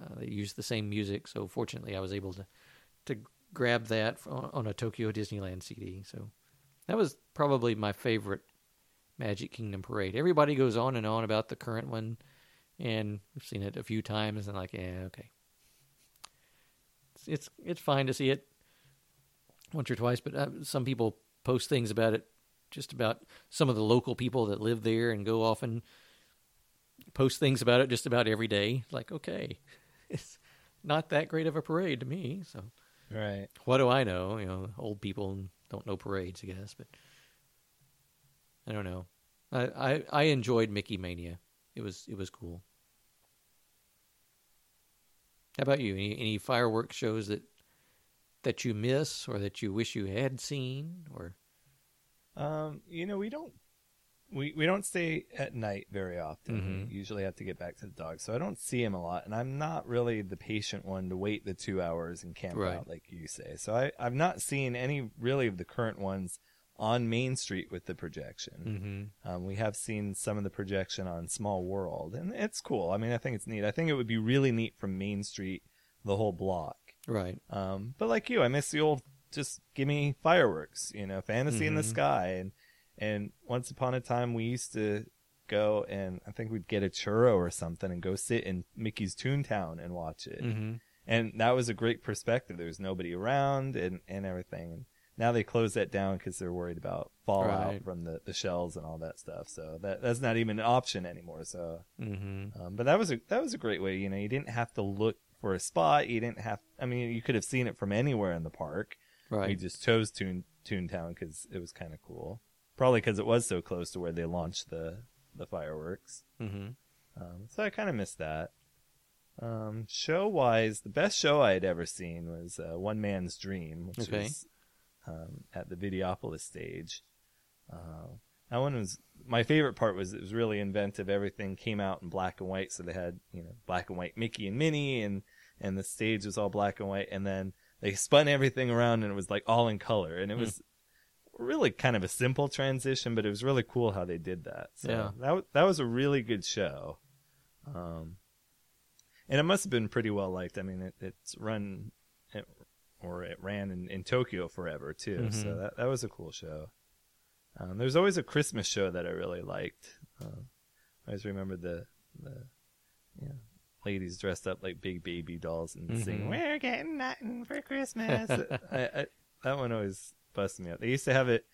uh, they used the same music. So fortunately, I was able to to grab that on on a Tokyo Disneyland CD. So that was probably my favorite Magic Kingdom parade. Everybody goes on and on about the current one, and we've seen it a few times, and like, yeah, okay, it's it's, it's fine to see it once or twice, but uh, some people post things about it, just about some of the local people that live there and go off and post things about it just about every day. Like, okay, [LAUGHS] it's not that great of a parade to me, so Right. what do I know? You know, old people don't know parades, I guess, but I don't know. I, I, I enjoyed Mickey Mania. It was it was cool. How about you? Any any fireworks shows that that you miss or that you wish you had seen or Um, you know, we don't we we don't stay at night very often. Mhm. We usually have to get back to the dog, so I don't see him a lot. And I'm not really the patient one to wait the two hours and camp Right. out like you say. So I I've not seen any really of the current ones on Main Street with the projection. mm-hmm. Um, we have seen some of the projection on Small World, and it's cool. I mean, I think it's neat. I think it would be really neat from Main Street, the whole block. right? Um, but like you, I miss the old just give me fireworks, you know, fantasy in the Mhm. sky. And and once upon a time we used to go and I think we'd get a churro or something and go sit in Mickey's Toontown and watch it. Mm-hmm. And that was a great perspective. There was nobody around and, and everything. And now they close that down because they're worried about fallout Right. from the, the shells and all that stuff. So that that's not even an option anymore. So Mm-hmm. um, but that was a that was a great way. You know, you didn't have to look for a spot. You didn't have. I mean, you could have seen it from anywhere in the park. We Right. just chose Toon Toontown because it was kind of cool. Probably because it was so close to where they launched the the fireworks. Mm-hmm. Um, so I kind of missed that. Um, show wise, the best show I had ever seen was uh, One Man's Dream, which Okay. was um, at the Videopolis stage. Uh, that one was my favorite part. Was it was really inventive. Everything came out in black and white, so they had you know black and white Mickey and Minnie, and and the stage was all black and white, and then they spun everything around, and it was like all in color, and it Hmm. was really kind of a simple transition, but it was really cool how they did that. So Yeah. that that was a really good show. Um, and it must have been pretty well liked. I mean, it, it's run, it, or it ran in, in Tokyo forever too. So Mhm. that that was a cool show. Um, there's always a Christmas show that I really liked. Uh, I always remember the the yeah ladies dressed up like big baby dolls and sing Mhm. "We're getting nothing for Christmas." [LAUGHS] I, I, that one always busted me out. They used to have it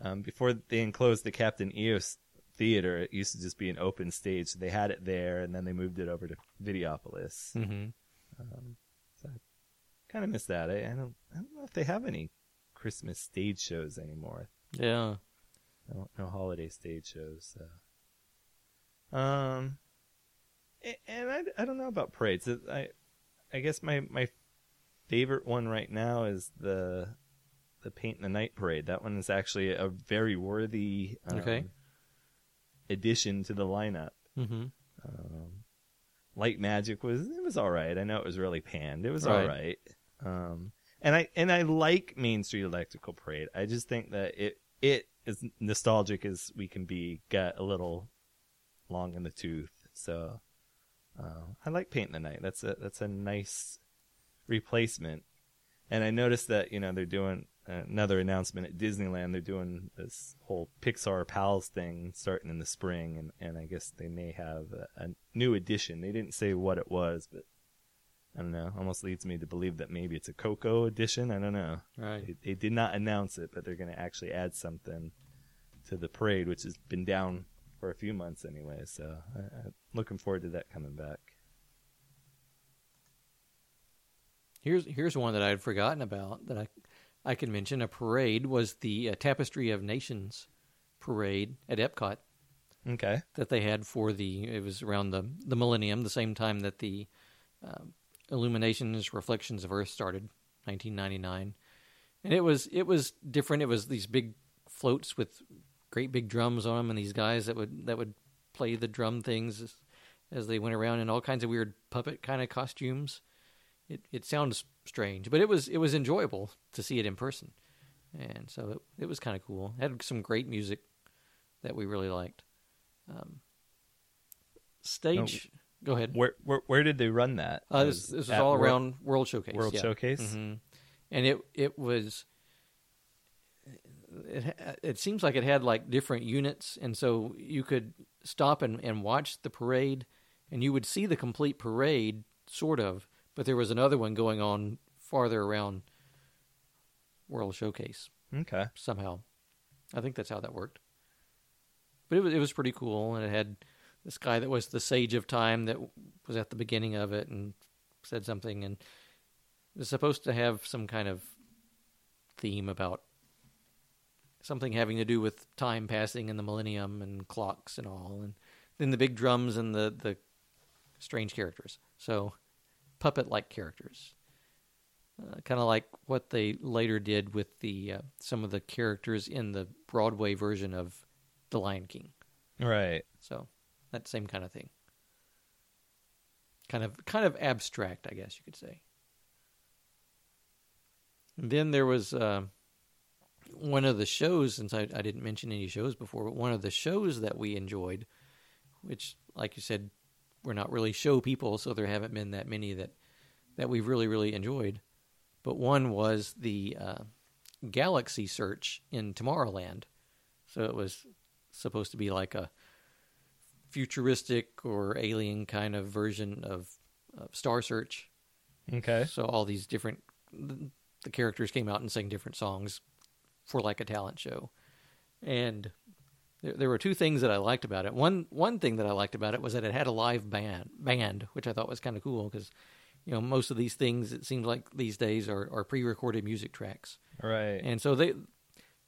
um, before they enclosed the Captain EO's theater. It used to just be an open stage. So they had it there, and then they moved it over to Videopolis. Mm-hmm. Um, so I kind of miss that. I, I don't. I don't know if they have any Christmas stage shows anymore. Yeah. No, no holiday stage shows. So. Um, and I, I don't know about parades. I I guess my my favorite one right now is the the Paint in the Night parade. That one is actually a very worthy um, Okay. addition to the lineup. Mm-hmm. Um, Light Magic was it was all right. I know it was really panned. It was Right. all right. Um, and I and I like Main Street Electrical Parade. I just think that it it as nostalgic as we can be got a little long in the tooth. So uh, I like Paint in the Night. That's a that's a nice replacement. And I noticed that you know they're doing another announcement at Disneyland. They're doing this whole Pixar Pals thing starting in the spring, and, and I guess they may have a, a new edition. They didn't say what it was, but I don't know. Almost leads me to believe that maybe it's a Coco edition. I don't know. Right. They, they did not announce it, but they're going to actually add something to the parade, which has been down for a few months anyway. So I, I'm looking forward to that coming back. Here's here's one that I had forgotten about that I I can mention. A parade was the uh, Tapestry of Nations parade at Epcot. Okay. that they had for the it was around the the millennium, the same time that the um Illuminations Reflections of Earth started, 1999, and it was it was different. It was these big floats with great big drums on them, and these guys that would that would play the drum things as, as they went around in all kinds of weird puppet kind of costumes. It it sounds strange, but it was it was enjoyable to see it in person, and so it, it was kind of cool. It had some great music that we really liked. Um, stage, go ahead. Where where where did they run that? Uh, this, this was all around World Showcase. World yeah. Showcase. hmm And it it was. It it seems like it had like different units, and so you could stop and, and watch the parade, and you would see the complete parade, sort of. But there was another one going on farther around World Showcase Okay. somehow. I think that's how that worked. But it was it was pretty cool, and it had this guy that was the sage of time that was at the beginning of it and said something, and it was supposed to have some kind of theme about something having to do with time passing and the millennium and clocks and all, and then the big drums and the the strange characters. So puppet like characters uh, kind of like what they later did with the uh, some of the characters in the Broadway version of The Lion King. Right. So that same kind of thing. Kind of kind of abstract, I guess you could say. And then there was uh, one of the shows, since I, I didn't mention any shows before, but one of the shows that we enjoyed, which, like you said, we're not really show people, so there haven't been that many that that we've really really enjoyed. But one was the uh, Galaxy Search in Tomorrowland. So it was supposed to be like a futuristic or alien kind of version of, of Star Search. Okay. So all these different the characters came out and sang different songs for like a talent show, and there, there were two things that I liked about it. One one thing that I liked about it was that it had a live band band, which I thought was kind of cool because you know most of these things it seems like these days are, are pre-recorded music tracks, Right. and so they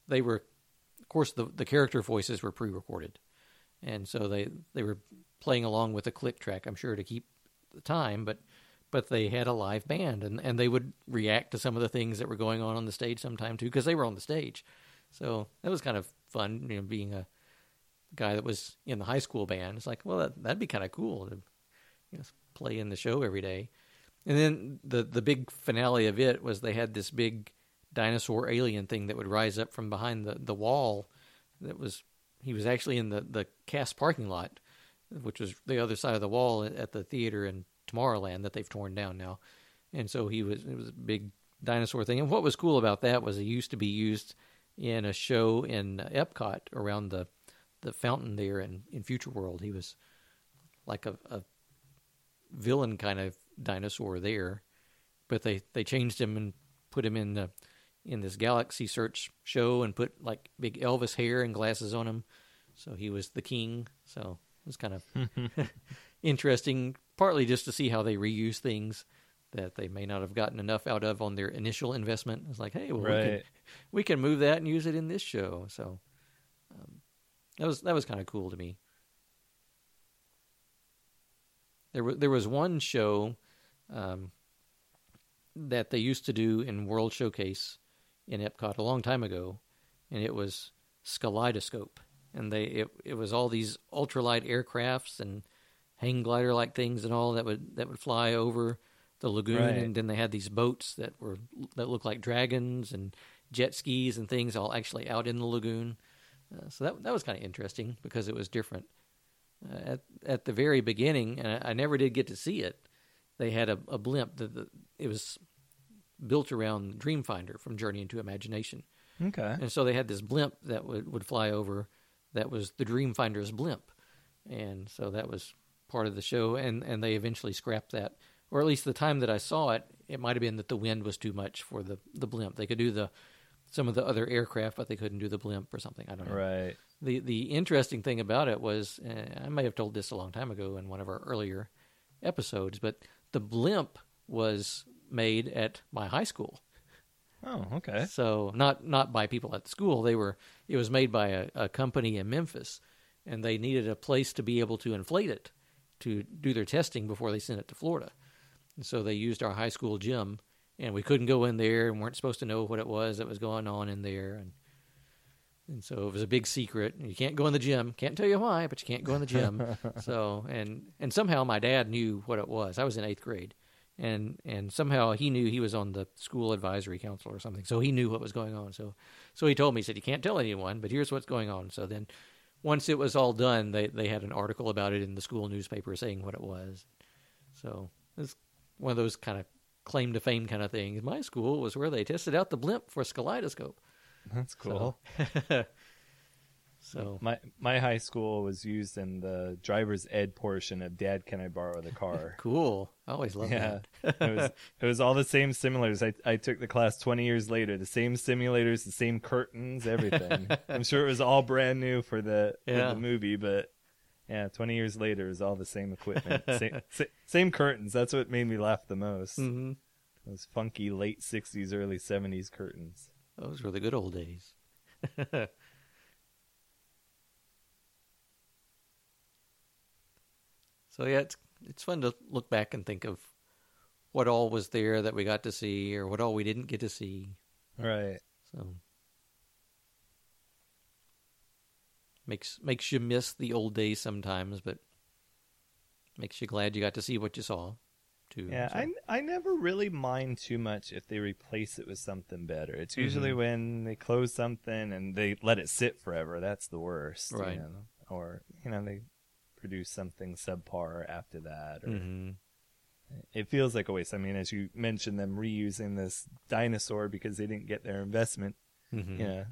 they were of course the the character voices were pre-recorded, and so they they were playing along with a click track, I'm sure to keep the time, but but they had a live band and and they would react to some of the things that were going on on the stage sometime too because they were on the stage, so that was kind of fun, you know, being a guy that was in the high school band. It's like, well, that, that'd be kind of cool to you know, play in the show every day. And then the the big finale of it was they had this big dinosaur alien thing that would rise up from behind the, the wall. That was he was actually in the the cast parking lot, which was the other side of the wall at the theater in Tomorrowland that they've torn down now. And so he was it was a big dinosaur thing. And what was cool about that was it used to be used in a show in Epcot around the the fountain there in, in Future World. He was like a, a villain kind of dinosaur there, but they, they changed him and put him in the in this Galaxy Search show and put like big Elvis hair and glasses on him, so he was the king. So it was kind of [LAUGHS] interesting, partly just to see how they reuse things that they may not have gotten enough out of on their initial investment. It's like, hey, well, we, can, we can move that and use it in this show. So that was that was kind of cool to me. There was there was one show um, that they used to do in World Showcase in Epcot a long time ago, and it was SkyLeidoscope, and they it it was all these ultralight aircrafts and hang glider like things and all that would that would fly over the lagoon, Right. and then they had these boats that were that looked like dragons and jet skis and things all actually out in the lagoon. Uh, so that that was kind of interesting because it was different. Uh, at at the very beginning, and I, I never did get to see it. They had a, a blimp that the, it was built around Dreamfinder from Journey into Imagination, Okay. and so they had this blimp that would would fly over. That was the Dreamfinder's blimp, and so that was part of the show. And and they eventually scrapped that, or at least the time that I saw it, it might have been that the wind was too much for the the blimp. They could do the some of the other aircraft, but they couldn't do the blimp or something. I don't know Right. the the interesting thing about it was uh, I may have told this a long time ago in one of our earlier episodes, but the blimp was made at my high school. Oh, okay. So not not by people at the school. They were it was made by a, a company in Memphis, and they needed a place to be able to inflate it to do their testing before they sent it to Florida. And so they used our high school gym, and we couldn't go in there and weren't supposed to know what it was that was going on in there. And and so it was a big secret. You can't go in the gym. Can't tell you why, but you can't go in the gym. [LAUGHS] so and and somehow my dad knew what it was. I was in eighth grade, and and somehow he knew he was on the school advisory council or something. So he knew what was going on. So so he told me he said you can't tell anyone, but here's what's going on. So then once it was all done, they they had an article about it in the school newspaper saying what it was. So it's one of those kind of claim to fame kind of thing. My school was where they tested out the blimp for SkyLeidoscope. That's cool. So, [LAUGHS] so My my high school was used in the driver's ed portion of Dad, can I borrow the car? [LAUGHS] cool. I always love yeah, that. [LAUGHS] it was it was all the same simulators. I I took the class twenty years later. The same simulators, the same curtains, everything. I'm sure it was all brand new for the for the movie, but yeah, twenty years later, it was all the same equipment, [LAUGHS] same, sa- same curtains. That's what made me laugh the most. hmm Those funky late '60s, early '70s curtains. Those were the good old days. [LAUGHS] so yeah, it's it's fun to look back and think of what all was there that we got to see, or what all we didn't get to see. Right. So makes makes you miss the old days sometimes, but makes you glad you got to see what you saw. Too. Yeah, So- I I never really mind too much if they replace it with something better. It's usually Mhm. when they close something and they let it sit forever. That's the worst. you Right. know? Or you know they produce something subpar after that. Or Mhm. it feels like a waste. I mean, as you mentioned, them reusing this dinosaur because they didn't get their investment. Mhm. Yeah,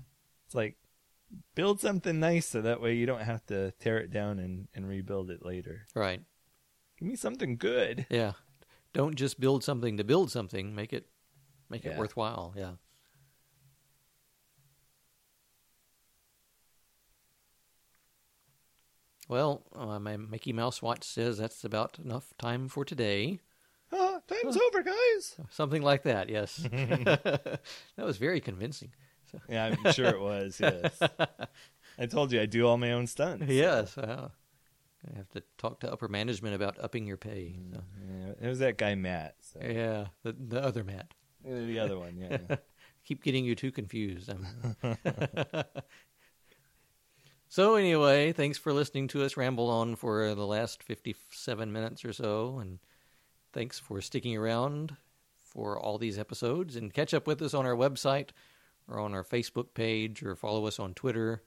it's like build something nice so that way you don't have to tear it down and and rebuild it later. Right. Give me something good. Yeah. Don't just build something to build something. Make it make it worthwhile. Yeah. Well, uh, my Mickey Mouse watch says that's about enough time for today. Oh, time's over, guys. Something like that, yes. [LAUGHS] [LAUGHS] that was very convincing. [LAUGHS] Yeah, I'm sure it was. Yes, [LAUGHS] I told you I do all my own stunts. Yes. Wow. I have to talk to upper management about upping your pay. Mm, so. Yeah, it was that guy Matt. So. Yeah, the, the other Matt. The other one, yeah. [LAUGHS] keep getting you too confused. So anyway, thanks for listening to us ramble on for the last 57 minutes or so and thanks for sticking around for all these episodes and catch up with us on our website or on our Facebook page or follow us on Twitter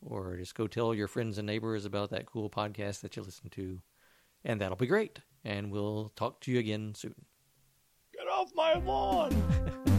or just go tell your friends and neighbors about that cool podcast that you listen to. And that'll be great. And we'll talk to you again soon. Get off my lawn. [LAUGHS]